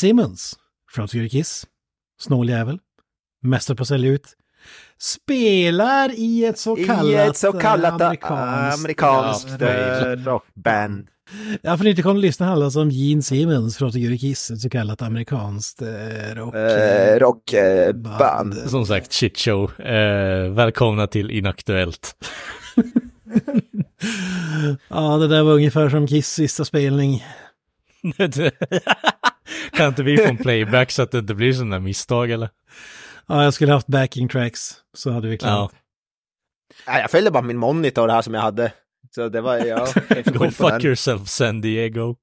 Simmons från Kiss, snåljävel, mästare på att sälja ut, spelar i ett så kallat, I ett så kallat eh, amerikanskt, amerikanskt eh, rockband. Ja, för ni inte kommer lyssna handlar om Gene Simmons från Tycker Kiss, ett så kallat amerikanskt eh, rock... Eh, rockband. Som sagt, shitshow. Eh, välkomna till Inaktuellt. ja, det där var ungefär som Kiss sista spelning. kan inte vi få en playback så att det inte blir sådana misstag eller? Ja, jag skulle haft backing tracks, så hade vi klarat. Ja. Jag följde bara min monitor här som jag hade. Så det var, ja, Go fuck yourself San Diego.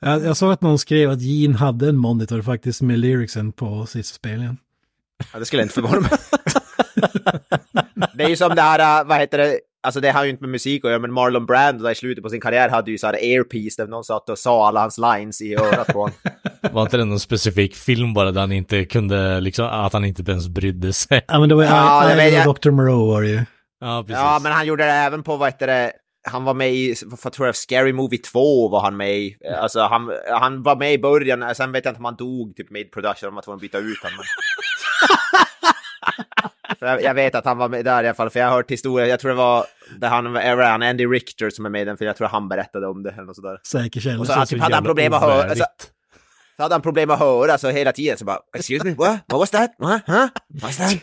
Jag, jag såg att någon skrev att Gene hade en monitor faktiskt med lyricsen på sista spelningen. Ja, det skulle inte förvåna mig. det är ju som det här, äh, vad heter det, alltså det har ju inte med musik att göra, men Marlon Brando där i slutet på sin karriär hade ju så här airpiece där någon satt och sa alla hans lines i örat på honom. Var inte det någon specifik film bara där han inte kunde, liksom, att han inte ens brydde sig? Ja, men det var ju Ja, jag. Dr. Moreau var det ju. Ja, precis. Ja, men han gjorde det även på, vad heter det, han var med i, vad tror jag, Scary Movie 2 var han med i. Alltså han, han var med i början, sen vet jag inte om han dog typ mid production, om att tvungen att byta ut honom. Jag, vet att han var med där i alla fall, för jag har hört historier, jag tror det var, där han, är han Andy Richter som är med i den, för jag tror han berättade om det eller något sådär. Säker källa. Och så han typ hade han problem att höra, så, så hade han problem att höra så hela tiden så bara excuse me, what, what was that, what, huh, what's that?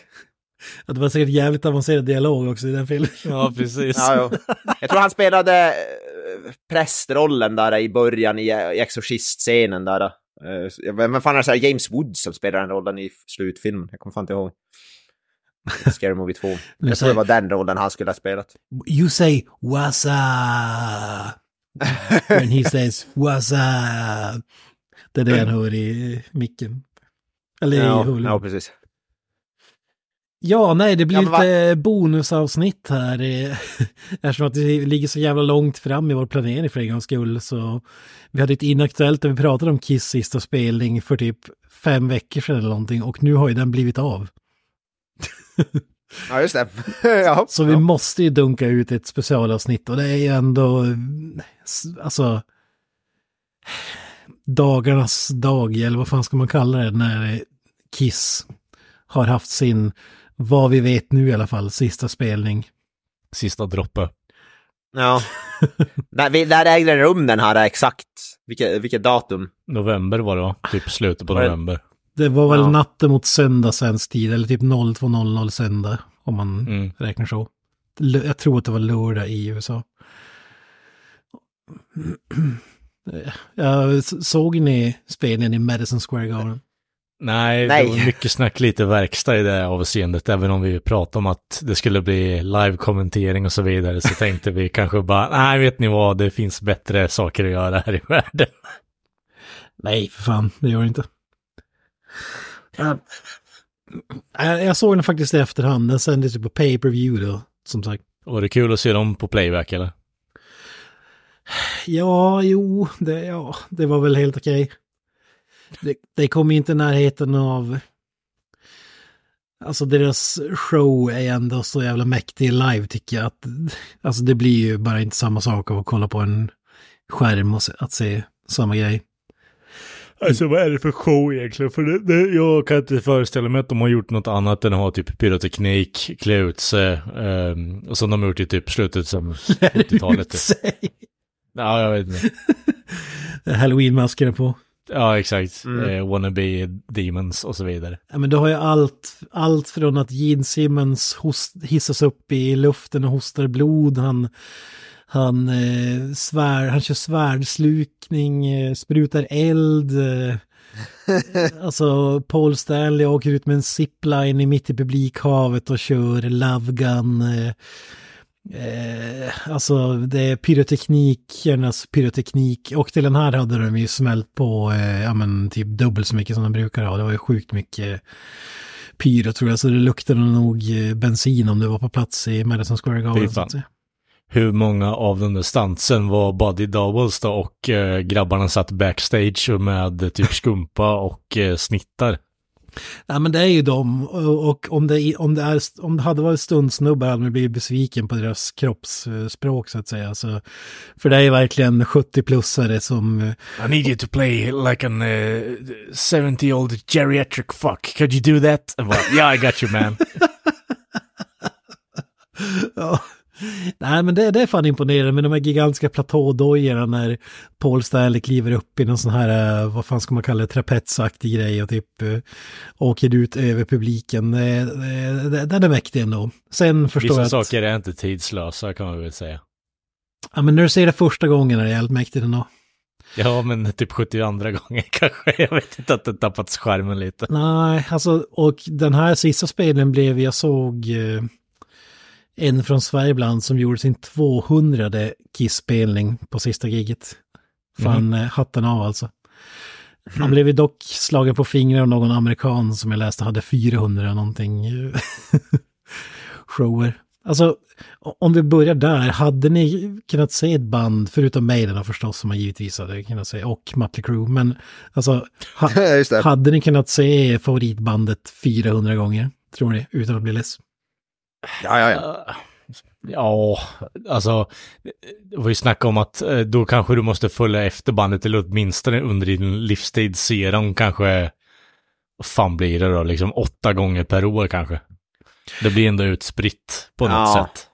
Ja, det var säkert jävligt avancerad dialog också i den filmen. Ja, precis. Ja, jo. Jag tror han spelade eh, prästrollen där i början i, i Exorcist-scenen där. Eh, Vem fan är det så här, James Woods som spelar den rollen i slutfilmen? Jag kommer fan inte ihåg. Scary Movie 2. Jag tror det var den rollen han skulle ha spelat. You say wasa when he says wasa. Det är det han hör i micken. Eller i Ja, Hulu. ja, precis. Ja, nej, det blir Ja, lite bonusavsnitt här. Eftersom att det ligger så jävla långt fram i vår planering för en gångs skull. Så vi hade ett inaktuellt där vi pratade om Kiss sista spelning för typ fem veckor sedan eller någonting. Och nu har ju den blivit av. Ja, just det. ja, Så vi måste ju dunka ut ett specialavsnitt och det är ju ändå, alltså, dagarnas dag, eller vad fan ska man kalla det, när Kiss har haft sin, vad vi vet nu i alla fall, sista spelning. Sista droppe. ja. när, vi, när ägde den rum den här exakt? Vilket, vilket datum? November var det va? Typ slutet på november. Det var väl Ja. natten mot söndag svensk tid, eller typ 02.00 söndag, om man Mm. räknar så. Jag tror att det var lördag i USA. Såg ni spelningen i Madison Square Garden? Nej, Nej. det var mycket snack, lite verkstad i det avseendet. Även om vi pratade om att det skulle bli live-kommentering och så vidare så tänkte vi kanske bara, nej vet ni vad, det finns bättre saker att göra här i världen. Nej, för fan, det gör det inte. Ja. Jag jag såg den faktiskt i efterhand, den sändes ju på pay-per-view då, som sagt. Var det kul att se dem på playback eller? Ja, jo, det, ja, det var väl helt okej. Det, det kom inte i närheten av... Alltså deras show är ändå så jävla mäktig live tycker jag. Att, alltså det blir ju bara inte samma sak av att kolla på en skärm och se, att se samma grej. Alltså vad är det för show egentligen? För det, det, jag kan inte föreställa mig att de har gjort något annat än att ha typ pyroteknik, klä ut sig, och som de har gjort i typ slutet som 80-talet. Typ. Ja, jag vet inte. Halloween-maskerna på. Ja, exakt. Mm. Eh, wannabe demons och så vidare. Ja, men du har ju allt, allt från att Gene Simmons host, hissas upp i luften och hostar blod. Han, han, eh, svär, han kör svärdslukning, eh, sprutar eld. Eh, alltså Paul Stanley åker ut med en zipline i mitt i publikhavet och kör Love Gun. Eh, Eh, alltså det är pyroteknikernas pyroteknik och till den här hade de ju smält på eh, ja men typ dubbelt så mycket som de brukar ha. Det var ju sjukt mycket pyro tror jag så det luktade nog eh, bensin om det var på plats i Madison Square Garden. Hur många av de där stansen var body doubles då och eh, grabbarna satt backstage med typ skumpa och eh, snittar? Ja men det är ju de och om det, om det, är, om det hade varit stundsnubbar hade man blivit besviken på deras kroppsspråk så att säga. Så, för det är ju verkligen 70-plussare som... eh, I need you to play like an uh, 70 old geriatric fuck. Could you do that? Like, yeah, I got you man. Ja. Nej men det, det är fan imponerande med de här gigantiska platådojorna när Paul Stanley kliver upp i någon sån här, eh, vad fan ska man kalla det, trapetsaktig grej och typ eh, åker ut över publiken. Den är mäktig ändå. Sen förstår Vissa jag att... saker är inte tidslösa kan man väl säga. Ja men när du ser det första gången är det jävligt mäktigt ändå. Ja, men typ 72 gånger kanske. Jag vet inte att det tappat skärmen lite. Nej, alltså och den här sista spelen blev, jag såg eh, en från Sverige ibland som gjorde sin 200 Kiss-spelning på sista giget. Fan, eh, hatten av alltså. Han blev ju dock slagen på fingrar av någon amerikan som jag läste hade 400 någonting eh, shower. Alltså, om vi börjar där, hade ni kunnat se ett band, förutom Maiden förstås, som man givetvis hade kunnat se, och Mötley Crüe, men alltså, ha, hade ni kunnat se favoritbandet 400 gånger, tror ni, utan att bli less? Ja, ja, ja. Ja, alltså, det var ju snack om att eh, då kanske du måste följa efter bandet eller åtminstone under din livstid se dem kanske, vad fan blir det då, liksom åtta gånger per år kanske. Det blir ändå utspritt på något Ja. sätt.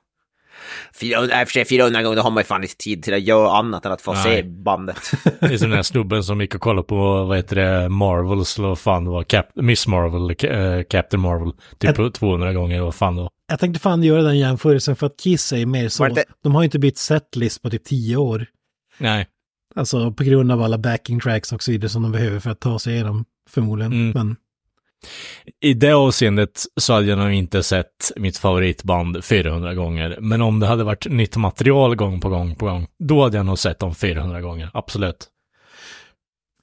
400, i och för sig 400 gånger, då har man ju fan inte tid till att göra annat än att få Nej. se bandet. Det är som den här snubben som gick och kollade på, vad heter det, Marvels, eller vad fan det var, Cap Miss Marvel, äh, Captain Marvel, typ 200 gånger, vad fan det var. Jag tänkte fan göra den jämförelsen för att Kiss är mer så. Det- De har ju inte bytt setlist på typ 10 år. Nej, Alltså på grund av alla backing tracks och så vidare som de behöver för att ta sig igenom förmodligen. Mm. Men i det avseendet så hade jag nog inte sett mitt favoritband 400 gånger. Men om det hade varit nytt material gång på gång på gång, då hade jag nog sett dem 400 gånger, absolut.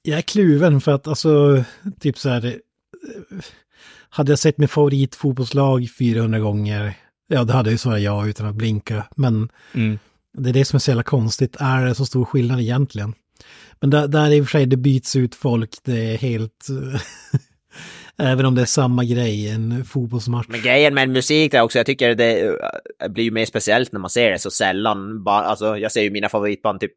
jag är kluven för att alltså typ så här. Hade jag sett min favoritfotbollslag 400 gånger. Ja, det hade jag ju svarat ja utan att blinka. Men Mm. det är det som är så jävla konstigt. Är det så stor skillnad egentligen? Men där, där i och för sig det byts ut folk. Det är helt... Även om det är samma grej, en fotbollsmatch. Men grejen med musik där också, jag tycker det eh, blir ju mer speciellt när man ser det så sällan. Bara, alltså, jag ser ju mina favoritband typ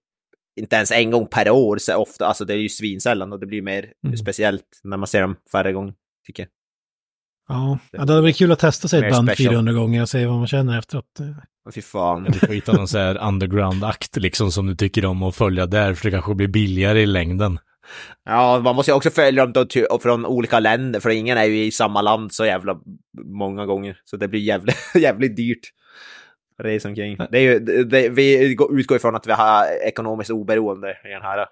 inte ens en gång per år så ofta. Alltså det är ju svinsällan och det blir mer Mm. speciellt när man ser dem färre gånger, tycker jag. Ja, ja det hade varit kul att testa sig ett band special. 400 gånger och se vad man känner efteråt. Fy fan. Du får hitta någon sån här underground-akt liksom som du tycker om att följa där, för det kanske blir billigare i längden. Ja, man måste ju också följa dem då från olika länder, för ingen är ju i samma land så jävla många gånger. Så det blir jävligt, jävligt dyrt. Resa omkring. Det är ju, det, det, vi går- utgår ifrån att vi har ekonomiskt oberoende i den här,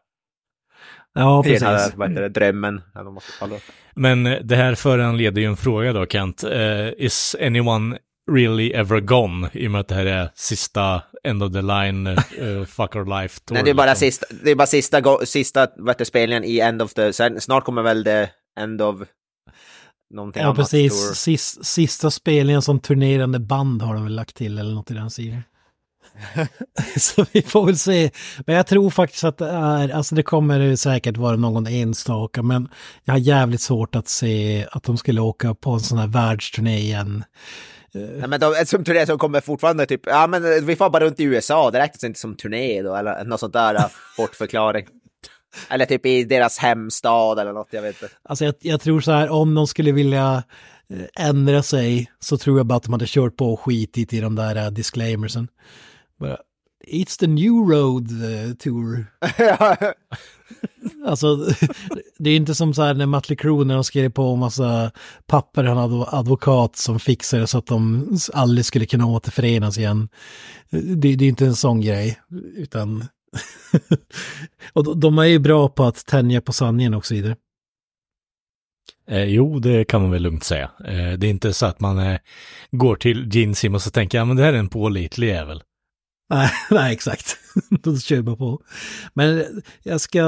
Ja, precis. vad heter det, drömmen. Ja, de måste kalla det. Men det här föranleder ju en fråga då, Kent. Eh, is anyone really ever gone? I och med att det här är sista end of the line, uh, fuck our life tour. Nej, det är bara liksom. sista, det är bara sista, go- sista vad heter, spelningen i End of the... Sen, snart kommer väl det End of... Någonting Ja, annat. precis. tour. Sist, sista spelningen som turnerande band har de väl lagt till eller något i den stilen. Så vi får väl se. Men jag tror faktiskt att det är, alltså det kommer säkert vara någon enstaka, men jag har jävligt svårt att se att de skulle åka på en sån här världsturné igen. Nej, men de, som turné som kommer fortfarande typ, ja men eh, vi får bara runt i USA, det räknas inte som turné då, eller något sånt där eh, bortförklaring. Eller typ i deras hemstad eller något, jag vet inte. Alltså jag, jag tror så här, om de skulle vilja eh, ändra sig så tror jag bara att de hade kört på och skitit i de där uh, disclaimersen. Bara, It's the new road eh, tour. Alltså, det är inte som så här när Mötley Crüe när de skrev på en massa papper, han hade advokat som fixade så att de aldrig skulle kunna återförenas igen. Det, det är inte en sån grej, utan... och de, är ju bra på att tänja på sanningen och så vidare. Eh, jo, det kan man väl lugnt säga. Eh, det är inte så att man eh, går till Gene Simmons och tänker, ja men det här är en pålitlig jävel. Nej, nej, exakt. Då kör man på. Men jag ska,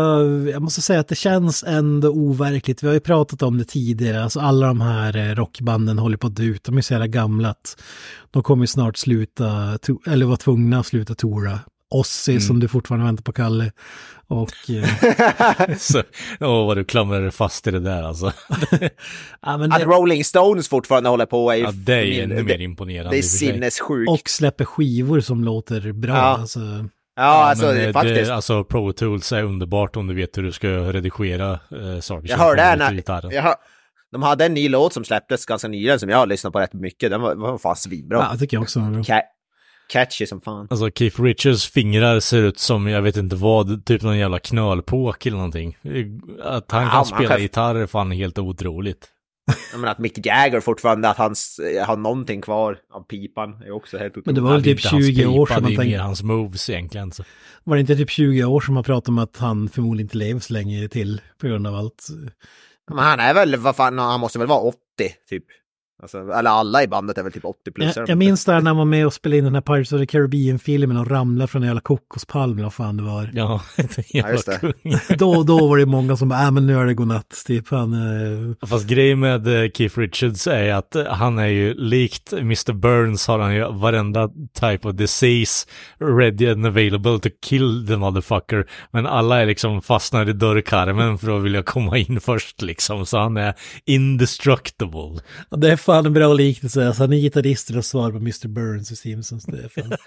jag måste säga att det känns ändå overkligt. Vi har ju pratat om det tidigare, alltså alla de här eh, rockbanden håller på att dö ut. De är så jävla gamla att de kommer snart sluta, eller vara tvungna att sluta tora. Ossi Mm. som du fortfarande väntar på Kalle. Och eh, Så, åh, vad du klamrar dig fast i det där alltså. ja, men Att det, Rolling Stones fortfarande håller på är ju... Ja, det är ju ännu det- mer imponerande. Det är sinnessjukt. och släpper skivor som låter bra. Ja. Alltså, ja, alltså men, eh, faktiskt. Det, alltså Pro Tools är underbart om du vet hur du ska redigera eh, saker. Jag som hörde kommer en, ut ur gitarren. jag hör, de hade en ny låt som släpptes ganska nyligen som jag har lyssnat på rätt mycket. Den var, var fan svinbra. ja, tycker jag också. var bra. Ca- catchy som fan. Alltså Keith Richards fingrar ser ut som, jag vet inte vad, typ någon jävla knölpåk eller någonting. Att han Ja, kan spela kan- gitarr är fan helt otroligt. Jag menar att Mick Jagger fortfarande, att han har någonting kvar av pipan är också helt otroligt. Men det var väl typ inte hans 20 år sedan man tänkte, hans moves egentligen. Så. var det inte typ 20 år som man pratade om att han förmodligen inte lever så länge till på grund av allt. Men han är väl, vad fan, han måste väl vara 80 typ. Alltså, eller alla i bandet är väl typ 80 plus. Jag, jag minns där när han var med och spelade in den här Pirates of the Caribbean-filmen och ramlade från en jävla kokospalm vad fan det var. Ja, Ja, just det. då, då var det många som bara, äh, men nu är det godnatt, typ. Han, eh, Fast grejen med eh, Keith Richards är att eh, han är ju likt Mr. Burns har han ju varenda type of disease ready and available to kill the motherfucker. Men alla är liksom fastnar i dörrkarmen för att vilja komma in först liksom. Så han är indestructible. det är fan en bra liknelse. Alltså, han är gitarrist och svar på Mr. Burns i Simpsons. Det.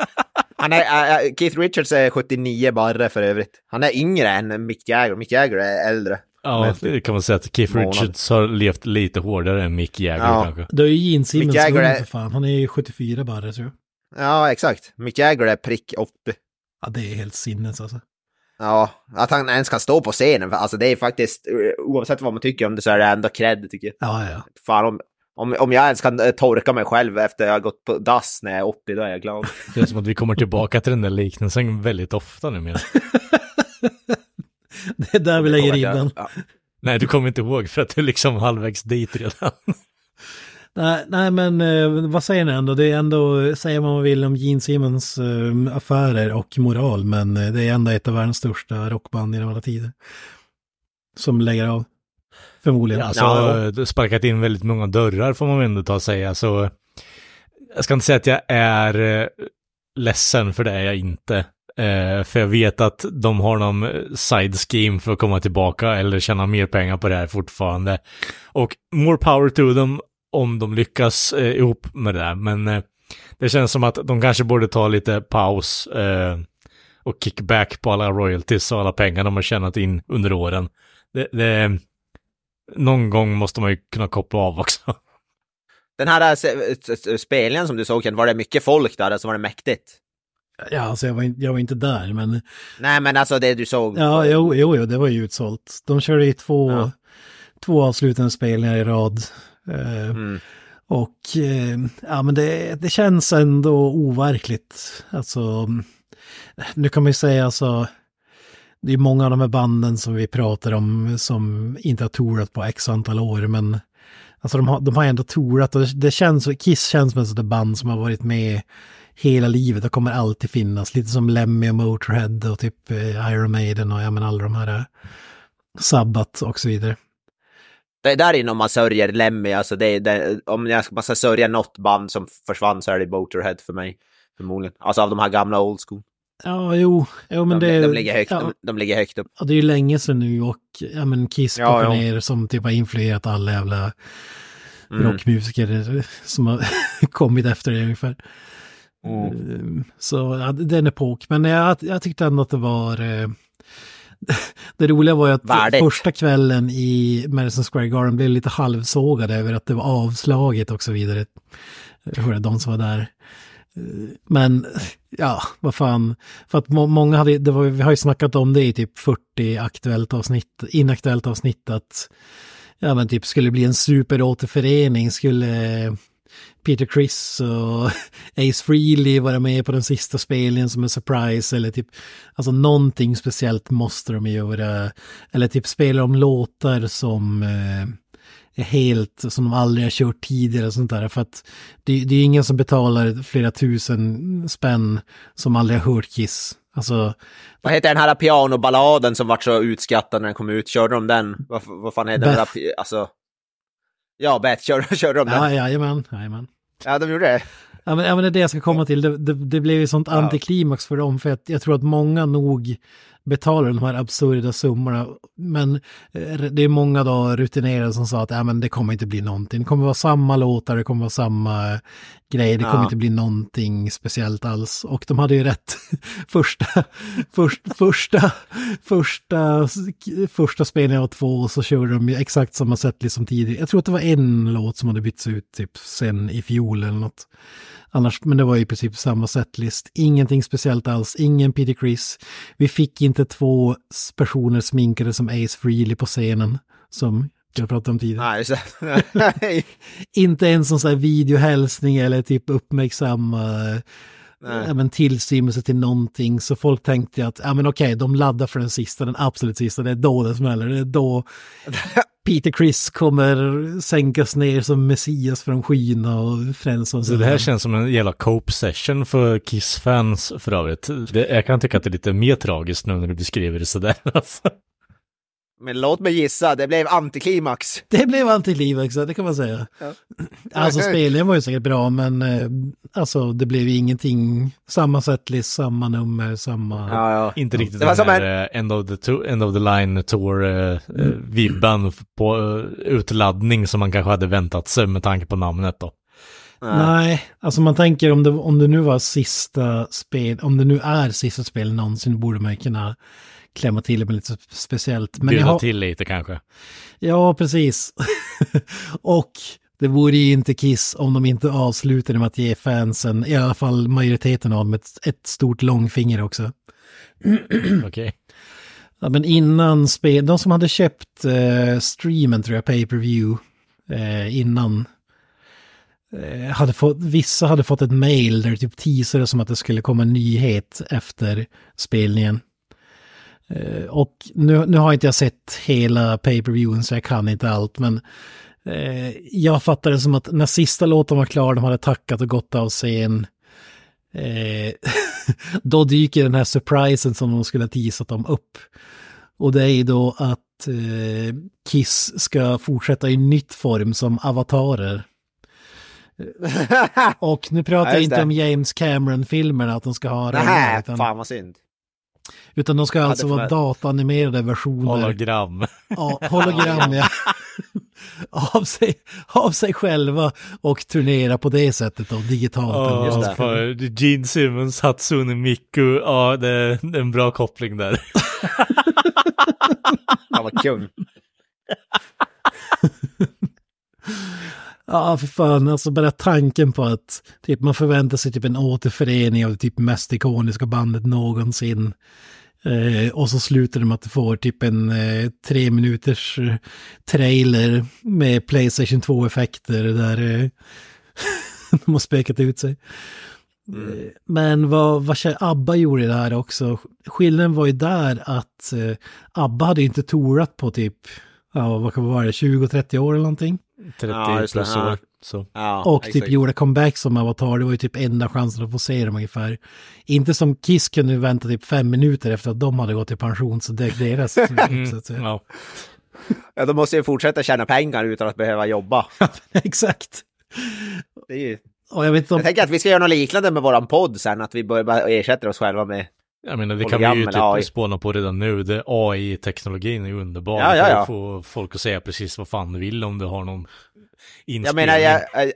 Han är, äh, Keith Richards är 79 barre för övrigt. Han är yngre än Mick Jagger. Mick Jagger är äldre. Ja, det kan man säga att Keith Månad. Richards har levt lite hårdare än Mick Jagger Ja. kanske. Det är ju Gene Simmons Mick Jagger ung är- för fan. Han är ju 74 bara tror jag. Ja, exakt. Mick Jagger är prick 80. Ja, det är helt sinnes alltså. Ja, att han ens kan stå på scenen. Alltså det är faktiskt, eh, oavsett vad man tycker om det så är det ändå cred tycker jag. Ja, ja. Fan om, om, om jag ens kan eh, torka mig själv efter jag har gått på dass när jag är 80, då är jag glad. Det känns som att vi kommer tillbaka till den där liknelsen väldigt ofta numera. Det är där vi lägger ribban. Ja. Nej, du kommer inte ihåg för att du är liksom halvvägs dit redan. Nej, nej, men eh, vad säger ni ändå? Det är ändå, säger man vad man vill om Gene Simmons eh, affärer och moral, men det är ändå ett av världens största rockband genom alla tider. Som lägger av. Förmodligen. Alltså, Ja. har sparkat in väldigt många dörrar får man ändå ta och säga. Så jag ska inte säga att jag är eh, ledsen för det är jag inte. Eh, för jag vet att de har någon eh, side scheme för att komma tillbaka eller tjäna mer pengar på det här fortfarande. Och more power to them om de lyckas eh, ihop med det. Men eh, det känns som att de kanske borde ta lite paus eh, och kickback på alla royalties och alla pengar de har tjänat in under åren. Det, det, någon gång måste man ju kunna koppla av också. Den här eh, spelningen som du såg, Ken, var det mycket folk där? Alltså var det mäktigt? Ja, alltså jag var, in, jag var inte där, men Nej, men alltså det du såg. ja, jo, jo, jo, det var ju utsålt. De körde ju två, Ja. två avslutande spelningar i rad. Eh, Mm. Och eh, ja, men det, det känns ändå overkligt. Alltså, nu kan man ju säga alltså, det är många av de här banden som vi pratar om som inte har tourat på x antal år, men alltså de har, de har ändå tourat och det, känns, Kiss känns som ett sådant band som har varit med hela livet och kommer alltid finnas. Lite som Lemmy och Motorhead och typ eh, Iron Maiden och ja, men alla de här Sabbat Sabbath och så vidare. Det är där inne om man sörjer Lemmy, alltså det är det, om jag man ska sörja något band som försvann så är det Motorhead för mig. Förmodligen. Alltså av de här gamla old school. Ja, jo, jo men de, det... de, ligger högt, ja. de, de ligger högt upp. Ja, det är ju länge sedan nu och ja, men Kiss Ja, ja. ner som typ har influerat alla jävla Mm. rockmusiker som har kommit efter det ungefär. Mm. Um, Så ja, det är en epok, men jag, jag tyckte ändå att det var... eh, Det roliga var ju att Värdigt. första kvällen i Madison Square Garden blev lite halvsågade över att det var avslaget och så vidare. Jag hörde de som var där. Men ja, vad fan. För att må många hade, det var, vi har ju snackat om det i typ 40 aktuellt avsnitt, inaktuellt avsnitt att ja men typ skulle det bli en superåterförening, skulle Peter Criss och Ace Frehley vara med på den sista spelningen som en surprise eller typ, alltså någonting speciellt måste de göra. Eller typ spela om låtar som eh, helt, som de aldrig har kört tidigare och sånt där. För att det, det är ingen som betalar flera tusen spänn som aldrig har hört Kiss. Alltså, Vad heter den här pianoballaden som vart så utskattad när den kom ut? Körde de den? Vad, vad fan heter den? Beth. Där, pi- alltså... Ja, Beth, körde, körde de den? ja, Ja, jajamän, jajamän. de gjorde det. Ja men, ja, men det är det jag ska komma till. Det, det, det blev ju sånt antiklimax för dem. För att jag tror att många nog betalar de här absurda summorna. Men eh, det är många då rutinerade som sa att ja, men det kommer inte bli någonting. Det kommer vara samma låtar, det kommer vara samma grejer. Det kommer Ja. inte bli någonting speciellt alls. Och de hade ju rätt. första, först, första, första, första spelningen av två så körde de exakt samma sätt som tidigare. Jag tror att det var en låt som hade bytts ut typ sen i fjol eller något. Annars, men det var i princip samma setlist. Ingenting speciellt alls, ingen Peter Criss. Vi fick inte två personer sminkade som Ace Frehley på scenen, som jag pratade om tidigare. Nej, så... Inte ens en sån här videohälsning eller typ uppmärksamma Nej. men tillstymmelse till någonting. Så folk tänkte att, ja men okej, de laddar för den sista, den absolut sista, det är då det smäller, det är då Peter Criss kommer sänkas ner som Messias från skyarna och oss. Så det här känns som en jävla cope session för Kiss-fans för övrigt. Det, jag kan tycka att det är lite mer tragiskt nu när du beskriver det sådär. Alltså. Men låt mig gissa, det blev antiklimax. Det blev antiklimax, det kan man säga. Ja. Alltså spelningen var ju säkert bra, men eh, alltså det blev ju ingenting, samma setlist, samma nummer, samma... Ja, ja. Inte riktigt Det var den här eh, end, of the to- end of the line tour eh, vibban på utladdning som man kanske hade väntat sig med tanke på namnet då. Nej. Nej, alltså man tänker om det, om det nu var sista spel, om det nu är sista spel någonsin borde man ju kunna klämma till det med lite speciellt. Men Bjuda har, till lite kanske. Ja, precis. och det vore ju inte Kiss om de inte avslutade med att ge fansen, i alla fall majoriteten av dem, ett, ett stort långfinger också. Okej. Ja, men innan spel, de som hade köpt eh, streamen tror jag, pay per view eh, innan. Eh, hade fått, vissa hade fått ett mail där det typ teasade som att det skulle komma en nyhet efter spelningen. Eh, och nu, nu har inte jag sett hela pay per viewen så jag kan inte allt, men eh, jag fattade det som att när sista låten var klar, de hade tackat och gått av scen. Eh, då dyker den här surprisen som de skulle ha teasat om upp. Och det är ju då att eh, Kiss ska fortsätta i nytt form som avatarer. Och nu pratar Ja, jag inte det. om James Cameron-filmerna, att de ska ha regnar, Nej, utan, fan vad synd. Utan de ska alltså vara dataanimerade versioner. Hologram. Ja, hologram, ja. av, sig, av sig själva och turnera på det sättet då, digitalt. Ja, Just för Gene Simmons, Hatsune Miku, ja det, det är en bra koppling där. Han var kung. Ja, för fan, alltså bara tanken på att typ, man förväntar sig typ en återförening av det typ mest ikoniska bandet någonsin. Eh, och så slutar det med att du får typ en eh, tre minuters eh, trailer med Playstation 2-effekter där eh, de har spekat ut sig. Eh, Men vad, vad ABBA gjorde det här också. Skillnaden var ju där att eh, ABBA hade inte tourat på typ, ja vad kan det vara, 20-30 år eller någonting. 30 Ja, plus år. Så. Ja, Och typ exakt. gjorde comeback som Avatar, det var ju typ enda chansen att få se dem ungefär. Inte som Kiss kunde vänta typ fem minuter efter att de hade gått i pension, så det är deras. så att Mm, säga. ja. Ja, de måste ju fortsätta tjäna pengar utan att behöva jobba. Exakt. Det är ju... Och jag vet inte om... Jag tänker att vi ska göra något liknande med våran podd sen, att vi börjar bara ersätta oss själva med... Jag menar, det kan vi ju eller AI. typ spåna på redan nu. Det AI-teknologin är ju underbar. Ja, ja, Du ja. få folk att säga precis vad fan du vill om du har någon inspelning. Jag menar, jag, jag,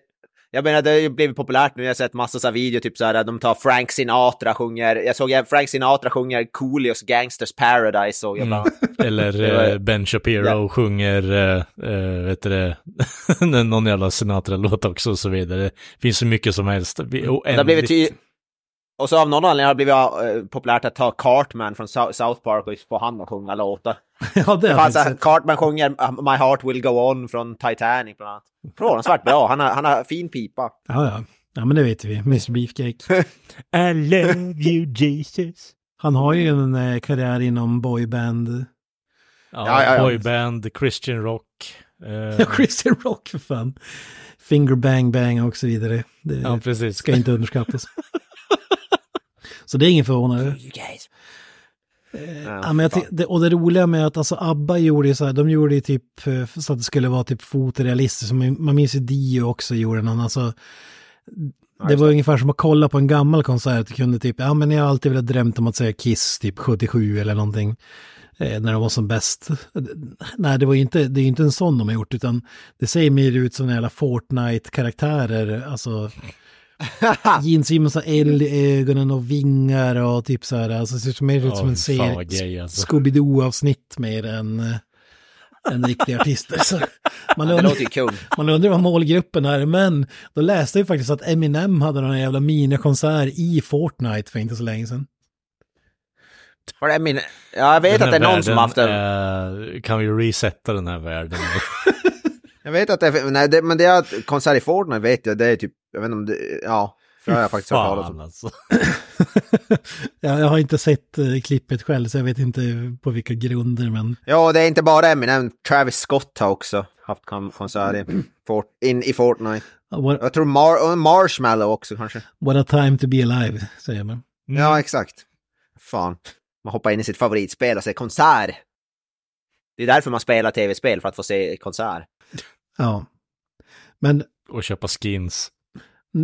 jag menar, det har ju blivit populärt nu. Jag har sett massor av videor, typ så här, de tar Frank Sinatra sjunger, jag såg Frank Sinatra sjunger Coolios Gangsters Paradise såg jag Mm. Eller eh, Ben Shapiro Ja. sjunger, eh, vet du det, någon jävla Sinatra-låt också och så vidare. Det finns så mycket som helst. Vi- Det har blivit. Och så av någon anledning har det blivit eh, populärt att ta Cartman från Sou- South Park och få han att sjunga låtar. Ja, det Det har fanns, jag. Cartman sjunger uh, My Heart Will Go On från Titanic bland annat. Förvånansvärt bra, han har, han har fin pipa. Ja, ja. Ja, men det vet vi. Mr Beefcake. I love you Jesus. Han har ju en eh, karriär inom boyband. Ja, Ja, ja, ja. Boyband, Christian rock. eh, Ja, Christian Rock för fan. Finger Bang Bang och så vidare. Det ja, precis. ska inte underskattas. Så det är ingen förvånande. Guys. Ja, men jag och det roliga med att alltså ABBA gjorde ju så här, de gjorde ju typ eh, så att det skulle vara typ fotorealistiskt. Man, minns ju Dio också gjorde någon, alltså det var ungefär som att kolla på en gammal konsert. Du kunde typ, ja men jag har alltid velat drömt om att säga Kiss typ 77 eller någonting. Eh, när de var som bäst. Nej, det var ju inte, det är inte en sån de har gjort, utan det ser mer ut som jävla Fortnite-karaktärer. Alltså, Gene Simmons har eld i ögonen och vingar och typ så här. Alltså, det ser mer ut som en serie. Alltså. Scooby-Doo-avsnitt mer än, eh, än riktiga artister. Så man, Det undrar, låter ju kul. man undrar vad målgruppen är, men då läste jag faktiskt att Eminem hade någon jävla minikonsert i Fortnite för inte så länge sedan. För det min... Ja, jag vet Den att det är någon som har haft en... världen, eh, kan vi resetta den här världen? Jag vet att det är... Nej, det, men det är konsert i Fortnite vet jag, det är typ... Jag vet inte om det... Ja, det har jag faktiskt hört talas Fan om. alltså. jag, jag har inte sett eh, klippet själv, så jag vet inte på vilka grunder, men Ja, det är inte bara Eminem. Travis Scott har också haft kon- konsert i, Fort, in, i Fortnite. what, Jag tror Mar Marshmallow också kanske. what a time to be alive, säger man. Mm. Ja, exakt. Fan. Man hoppar in i sitt favoritspel och ser konsert. Det är därför man spelar tv-spel, för att få se konsert. Ja. Men Och köpa skins.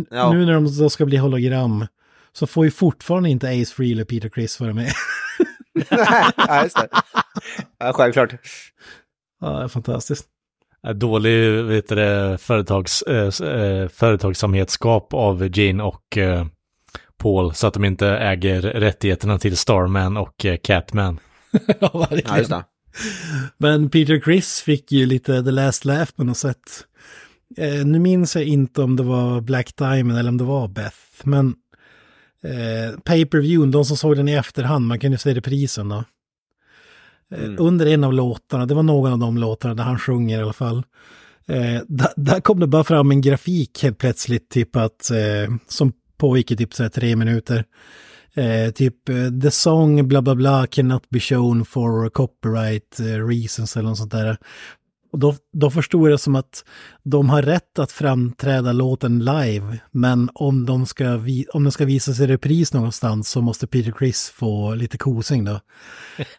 Ja. nu när de då ska bli hologram så får ju fortfarande inte Ace Frehley och Peter Criss vara med. ja, just det. Ja, självklart. ja, det är fantastiskt. Är Dålig vet du, företags, eh, eh, företagsamhetsskap av Gene och eh, Paul så att de inte äger rättigheterna till Starman och eh, Catman. ja, verkligen. Ja, just det. Men Peter Criss fick ju lite the last laugh på något sätt. Eh, nu minns jag inte om det var Black Diamond eller om det var Beth, men eh, pay-per-view, de som såg den i efterhand, man kan ju se reprisen då. Eh, Mm. Under en av låtarna, det var någon av de låtarna där han sjunger i alla fall. Eh, där, där kom det bara fram en grafik helt plötsligt, typ att, eh, som pågick i typ så här tre minuter. Eh, typ eh, the song bla bla bla cannot be shown for copyright eh, reasons eller något sånt där. Och då, då förstod jag det som att de har rätt att framträda låten live, men om, de ska vi, om den ska visas i repris någonstans så måste Peter Criss få lite kosing då.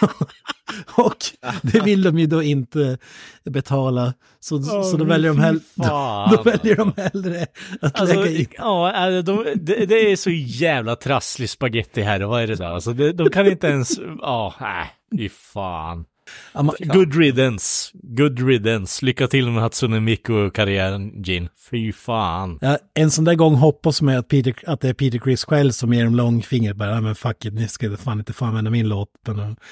Och det vill de ju då inte betala, så, så då, väljer de hell, då, då väljer de hellre att Alltså, lägga in. ja, de, det, det är så jävla trasslig spaghetti här, vad är det där? Alltså, det, de kan inte ens, ja, nej, fy fan. Ja, Good riddance, good riddance. Lycka till med Hatsune Miku-karriären, Gin. Fy fan. Ja, en sån där gång hoppas man att, Peter, att det är Peter Criss själv som ger dem långfingret. Bara, "Ja, men fuck it, ni ska fan inte få använda min låt.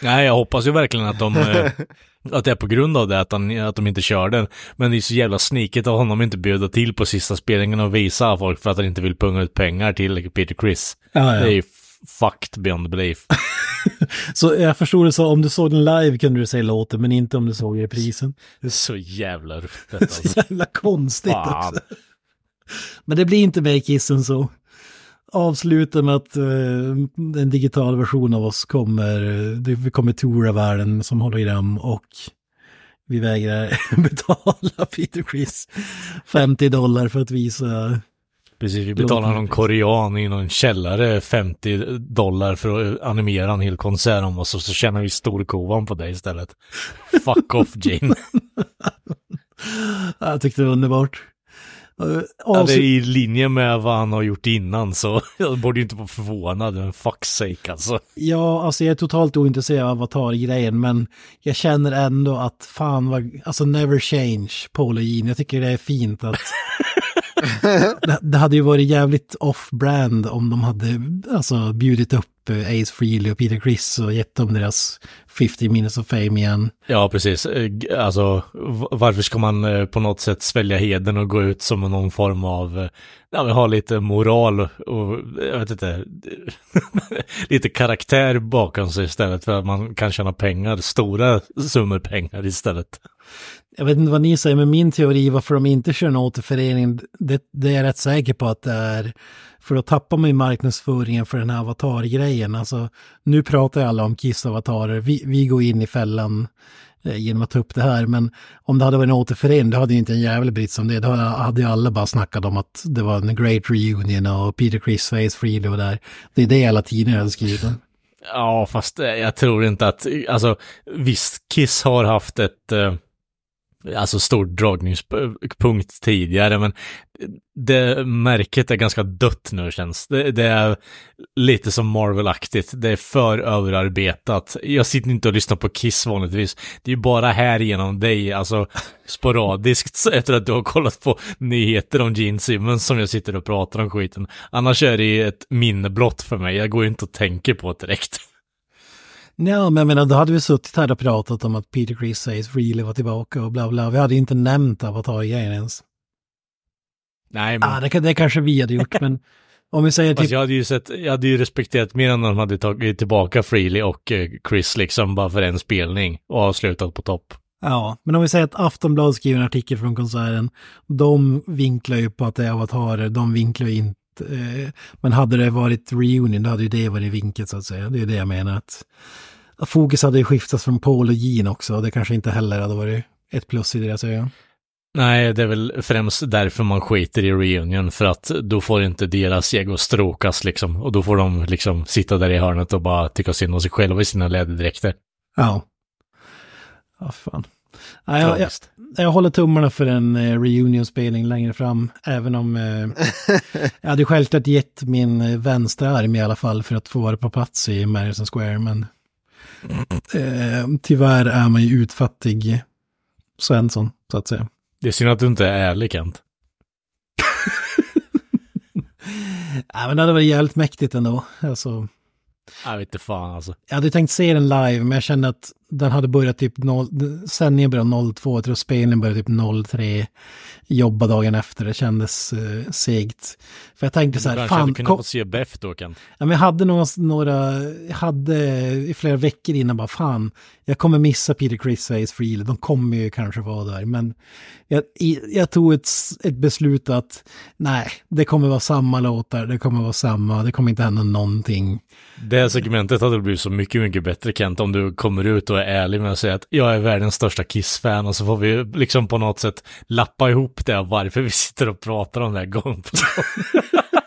Nej, jag hoppas ju verkligen att de, eh, att det är på grund av det, att, han, att de inte kör den. Men det är så jävla snikigt av honom att inte bjuda till på sista spelningen och visa folk för att han inte vill punga ut pengar till Peter Criss. ja, Det är ja. ju fucked beyond belief. Så jag förstod det så, om du såg den live kunde du säga låten, men inte om du såg reprisen. Det är så jävla ruttet Så alltså. jävla konstigt Fan. också. Men det blir inte mer Kissen så. Avsluta med att eh, en digital version av oss kommer, det- vi kommer toura världen som hologram och vi vägrar betala Peter Criss 50 dollar för att visa Precis, vi betalar någon korean i någon källare 50 dollar för att animera en hel konsert om oss och så tjänar vi storkovan på det istället. Fuck off Jane. Jag tyckte det var underbart. Ja, det är i linje med vad han har gjort innan så jag borde inte vara förvånad, men fuck sake alltså. Ja, alltså jag är totalt ointresserad av avatar-grejen, men jag känner ändå att fan vad, alltså never change, Paul och Gene. Jag tycker det är fint att det, det hade ju varit jävligt off-brand om de hade alltså bjudit upp eh, Ace Frehley och Peter Criss och gett dem deras 50 minutes of fame igen. Ja, precis. Eh, alltså, varför ska man eh, på något sätt svälja heden och gå ut som någon form av, ja, men ha lite moral och jag vet inte, lite karaktär bakom sig istället för att man kan tjäna pengar, stora summor pengar istället. Jag vet inte vad ni säger, men min teori varför de inte kör en återförening, det, det är jag rätt säker på att det är, för då tappar man ju marknadsföringen för den här avatar-grejen. Alltså, nu pratar ju alla om Kiss-avatarer, vi, vi går in i fällan eh, genom att ta upp det här, men om det hade varit en återförening, då hade ju inte en jävel brytt sig om det. Då hade ju alla bara snackat om att det var en great reunion och Peter Criss, Face Freely och där. Det är det alla tidningar hade skrivit om. Ja, fast eh, jag tror inte att, alltså visst, Kiss har haft ett, eh, alltså stor dragningspunkt tidigare, men det märket är ganska dött nu känns. Det, det är lite som Marvel-aktigt. Det är för överarbetat. Jag sitter inte och lyssnar på Kiss vanligtvis. Det är ju bara här genom dig, alltså sporadiskt efter att du har kollat på nyheter om Gene Simmons som jag sitter och pratar om skiten. Annars är det ju ett minne blott för mig. Jag går ju inte och tänker på det direkt. Ja, men jag menar, då hade vi suttit här och pratat om att Peter Chris Says Freely var tillbaka och bla bla. Vi hade inte nämnt Avatar-grejen ens. Nej, men... Ah, det, det kanske vi hade gjort, men om vi säger typ... jag hade ju sett, jag hade ju respekterat mer än de hade tagit tillbaka Freely och eh, Chris liksom bara för en spelning och avslutat på topp. Ja, men om vi säger att Aftonbladet skriver en artikel från konserten, de vinklar ju på att det är avatarer, de vinklar ju inte eh, men hade det varit reunion, då hade ju det varit vinket så att säga. Det är det jag menar. Att, fokus hade ju skiftats från Paul och Jean också. Det kanske inte heller hade varit ett plus i deras ögon. Nej, det är väl främst därför man skiter i reunion, för att då får inte deras ego stråkas liksom. Och då får de liksom sitta där i hörnet och bara tycka synd om sig själva i sina läderdräkter. Ja. Ja, fan. Ja, jag, jag, jag, håller tummarna för en eh, reunion-spelning längre fram, även om eh, jag hade självklart gett min vänstra arm i alla fall för att få vara på plats i Madison Square, men eh, tyvärr är man ju utfattig Svensson, så att säga. Det är synd att du inte är ärlig, Kent. ja, men det hade varit jävligt mäktigt ändå. Alltså, jag vet inte fan alltså. Jag hade tänkt se den live, men jag kände att den hade börjat typ 0, sändningen började 02, jag tror spelningen började typ 03, jobba dagen efter, det kändes uh, segt. För jag tänkte så här, fan. Du hade kunnat få se Beff då kan. Ja, men jag hade några, några, hade i flera veckor innan bara fan, jag kommer missa Peter Chris Face Freely, de kommer ju kanske vara där, men jag, jag tog ett, ett beslut att nej, det kommer vara samma låtar, det kommer vara samma, det kommer inte hända någonting. Det här segmentet hade blivit så mycket, mycket bättre Kent om du kommer ut och är ärlig med att säga att jag är världens största Kiss-fan och så får vi liksom på något sätt lappa ihop det varför vi sitter och pratar om det här gång på gång.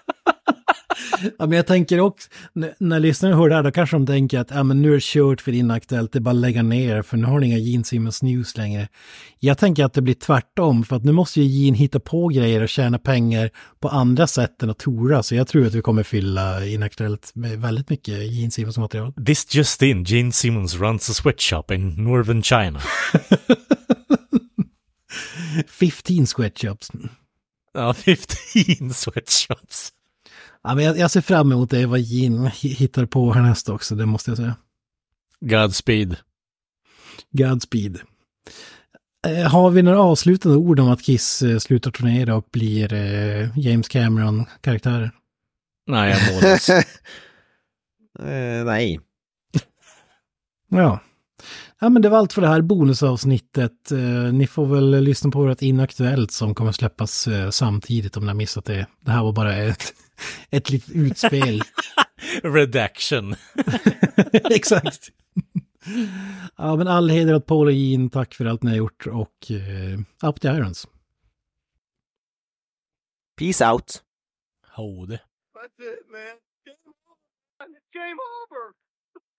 ja, men jag tänker också, när, lyssnarna hör det här, då kanske de tänker att ja, men nu är det kört för Inaktuellt, det är bara att lägga ner, för nu har ni inga Gene Simmons News längre. Jag tänker att det blir tvärtom, för att nu måste ju Gene hitta på grejer och tjäna pengar på andra sätt än att tora, så jag tror att vi kommer fylla Inaktuellt med väldigt mycket Gene Simmons material. This just in, Gene Simmons runs a sweatshop in Northern China. 15 sweatshops. Ja, 15 sweatshops. Ja, men jag, jag ser fram emot det vad Gin hittar på härnäst också, det måste jag säga. Godspeed. Godspeed. Eh, har vi några avslutande ord om att Kiss eh, slutar turnera och blir eh, James Cameron-karaktärer? Nej, jag målas. eh, nej. ja. Ja, men det var allt för det här bonusavsnittet. Eh, ni får väl lyssna på vårt Inaktuellt som kommer släppas eh, samtidigt om ni har missat det. Det här var bara ett, ett litet utspel. Redaction. Exakt. ja, men all heder åt Paul och Jean. Tack för allt ni har gjort och eh, up the irons. Peace out. Hold. That's it, man. Game over. Game over.